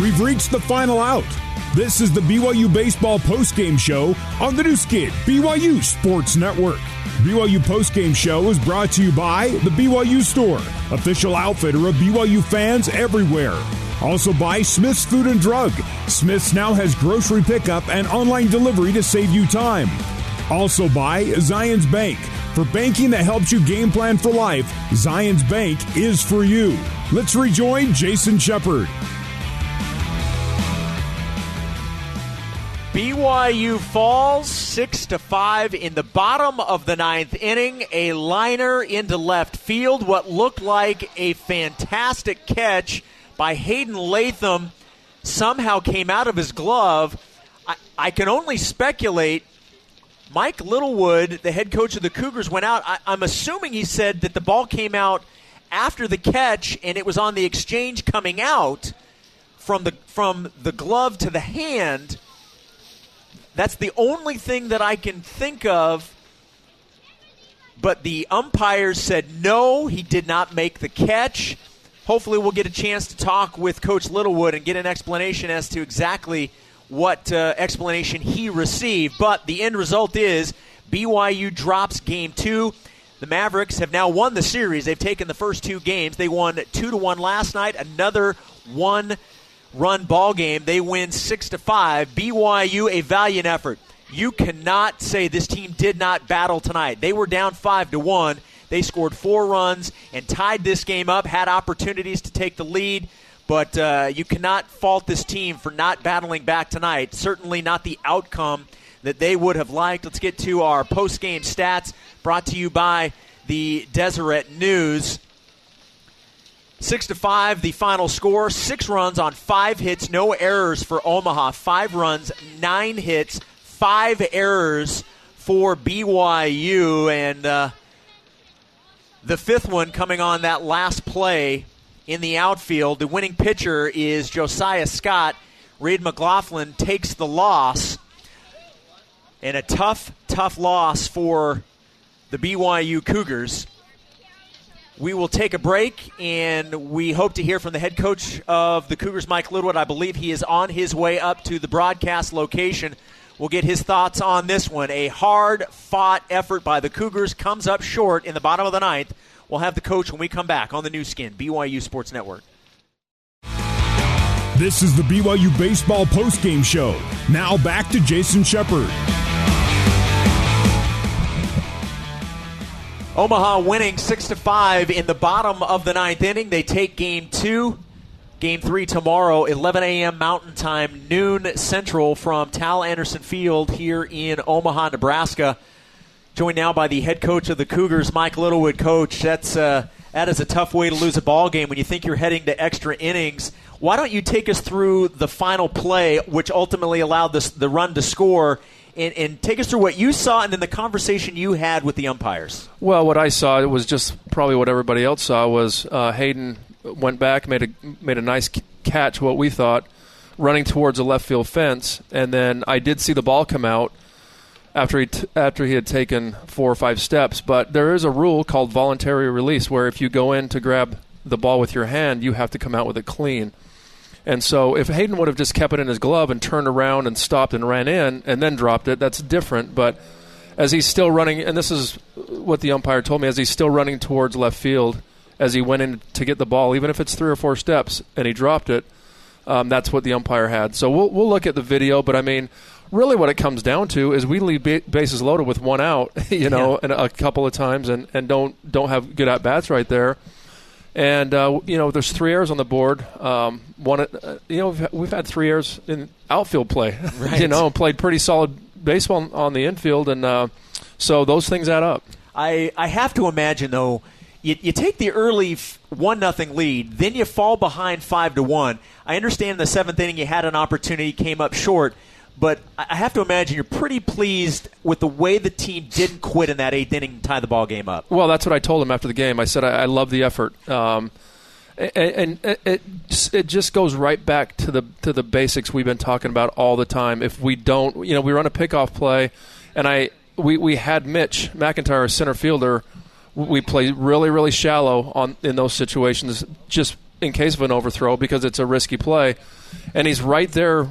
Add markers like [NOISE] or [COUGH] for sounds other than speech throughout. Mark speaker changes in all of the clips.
Speaker 1: We've reached the final out. This is the BYU Baseball postgame show on the Nu Skin, BYU Sports Network. BYU postgame show is brought to you by the BYU Store, official outfitter of BYU fans everywhere. Also by Smith's Food and Drug. Smith's now has grocery pickup and online delivery to save you time. Also by Zions Bank. For banking that helps you game plan for life, Zions Bank is for you. Let's rejoin Jason Shepard.
Speaker 2: BYU falls six to five in the bottom of the ninth inning. A liner into left field. What looked like a fantastic catch by Hayden Latham somehow came out of his glove. I, I can only speculate. Mike Littlewood, the head coach of the Cougars, went out. I, I'm assuming he said that the ball came out after the catch and it was on the exchange coming out from the from the glove to the hand that's the only thing that I can think of. But the umpires said no, he did not make the catch. Hopefully, we'll get a chance to talk with Coach Littlewood and get an explanation as to exactly what uh, explanation he received. But the end result is BYU drops game two. The Mavericks have now won the series. They've taken the first two games. They won two to one last night. Another one run ball game. They win six to five. BYU a valiant effort. You cannot say this team did not battle tonight. They were down five to one. They scored four runs and tied this game up. Had opportunities to take the lead, but uh, you cannot fault this team for not battling back tonight. Certainly not the outcome that they would have liked. Let's get to our post game stats brought to you by the Deseret News. Six to five, the final score. Six runs on five hits, no errors for Omaha. Five runs, nine hits, five errors for BYU, and uh, the fifth one coming on that last play in the outfield. The winning pitcher is Josiah Scott. Reed McLaughlin takes the loss, and a tough, tough loss for the BYU Cougars. We will take a break, and we hope to hear from the head coach of the Cougars, Mike Littlewood. I believe he is on his way up to the broadcast location. We'll get his thoughts on this one. A hard fought effort by the Cougars comes up short in the bottom of the ninth. We'll have the coach when we come back on the Nu Skin, BYU Sports Network.
Speaker 1: This is the BYU Baseball postgame show. Now back to Jason Shepard.
Speaker 2: Omaha winning six to five in the bottom of the ninth inning. They take game two. Game three tomorrow, 11 a.m. Mountain Time, noon Central from Tal Anderson Field here in Omaha, Nebraska. Joined now by the head coach of the Cougars, Mike Littlewood. Coach, that's uh, that is a tough way to lose a ball game when you think you're heading to extra innings. Why don't you take us through the final play, which ultimately allowed this, the run to score, and, and, take us through what you saw and then the conversation you had with the umpires.
Speaker 3: Well, what I saw it was just probably what everybody else saw was uh, Hayden went back, made a made a nice catch, what we thought, running towards a left field fence, and then I did see the ball come out after he t- after he had taken four or five steps. But there is a rule called voluntary release, where if you go in to grab the ball with your hand, you have to come out with it clean. And so if Hayden would have just kept it in his glove and turned around and stopped and ran in and then dropped it, that's different. But as he's still running, and this is what the umpire told me, as he's still running towards left field, as he went in to get the ball, even if it's three or four steps, and he dropped it, um, that's what the umpire had. So we'll, we'll look at the video, but I mean, really what it comes down to is we leave bases loaded with one out, [LAUGHS] you know, yeah. and a couple of times, and, and don't don't have good at bats right there. And uh, you know, there's three errors on the board. Um, one, uh, you know, we've, we've, had three errors in outfield play. [LAUGHS]
Speaker 2: Right.
Speaker 3: you know, played pretty solid baseball on the infield, and uh, so those things add up.
Speaker 2: I I have to imagine though. You, you take the early one nothing lead, then you fall behind five to one. I understand in the seventh inning you had an opportunity, came up short, but I have to imagine you're pretty pleased with the way the team didn't quit in that eighth inning and tie the ball game up.
Speaker 3: Well, that's what I told him after the game. I said I, I love the effort. Um, and, and it it just goes right back to the to the basics we've been talking about all the time. If we don't, you know, we run a pickoff play, and I we, we had Mitch McIntyre, center fielder. We play really really shallow on in those situations. Just in case of an overthrow because it's a risky play, and he's right there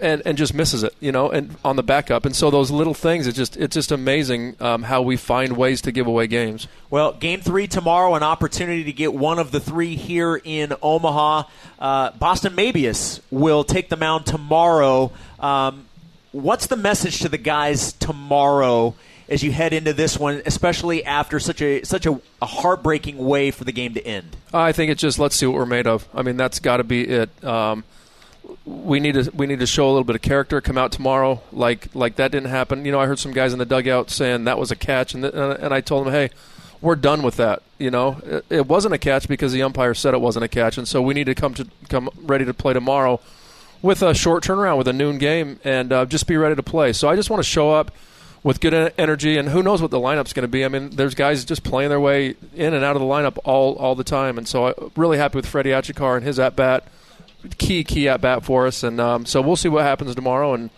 Speaker 3: and, and just misses it, you know, and on the backup. And so those little things, it's just it's just amazing um, how we find ways to give away games.
Speaker 2: Well, game three tomorrow, an opportunity to get one of the three here in Omaha. Uh, Boston Mabius will take the mound tomorrow. Um, what's the message to the guys tomorrow? As you head into this one, especially after such a such a, a heartbreaking way for the game to end,
Speaker 3: I think it's just let's see what we're made of. I mean, that's got to be it. Um, we need to we need to show a little bit of character. Come out tomorrow, like like that didn't happen. You know, I heard some guys in the dugout saying that was a catch, and and I told them, hey, we're done with that. You know, it, it, wasn't a catch because the umpire said it wasn't a catch, and so we need to come to come ready to play tomorrow with a short turnaround, with a noon game, and uh, just be ready to play. So I just want to show up with good energy, and who knows what the lineup's going to be. I mean, there's guys just playing their way in and out of the lineup all all the time, and so I'm really happy with Freddie Achikar and his at bat key key at bat for us, and um, so we'll see what happens tomorrow and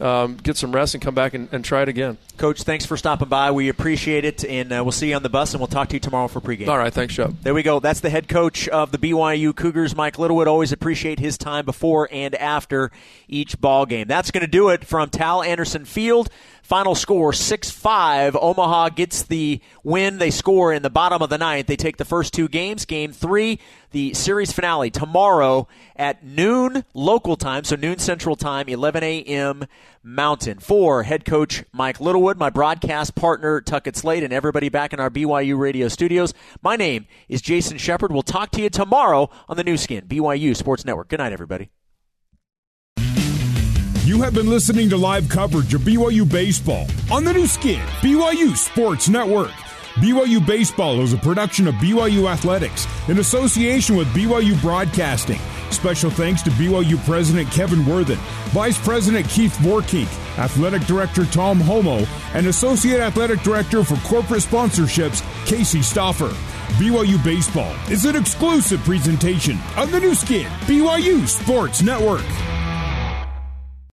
Speaker 3: um, get some rest and come back and, and, try it again.
Speaker 2: Coach, thanks for stopping by. We appreciate it, and uh, we'll see you on the bus, and we'll talk to you tomorrow for pregame.
Speaker 3: All right, thanks, Shep.
Speaker 2: There we go. That's the head coach of the BYU Cougars, Mike Littlewood. Always appreciate his time before and after each ball game. That's going to do it from Tal Anderson Field. Final score 6 5. Omaha gets the win. They score in the bottom of the ninth. They take the first two games. Game three, the series finale tomorrow at noon local time, so noon central time, 11 a.m. Mountain. For head coach Mike Littlewood, my broadcast partner Tuckett Slade, and everybody back in our BYU radio studios, my name is Jason Shepard. We'll talk to you tomorrow on the Nu Skin, BYU Sports Network. Good night, everybody.
Speaker 1: You have been listening to live coverage of BYU baseball on the Nu Skin, BYU Sports Network. BYU Baseball is a production of BYU Athletics in association with BYU Broadcasting. Special thanks to BYU President Kevin Worthen, Vice President Keith Vorkink, Athletic Director Tom Holmoe, and Associate Athletic Director for Corporate Sponsorships, Casey Stoffer. BYU Baseball is an exclusive presentation of the Nu Skin, BYU Sports Network.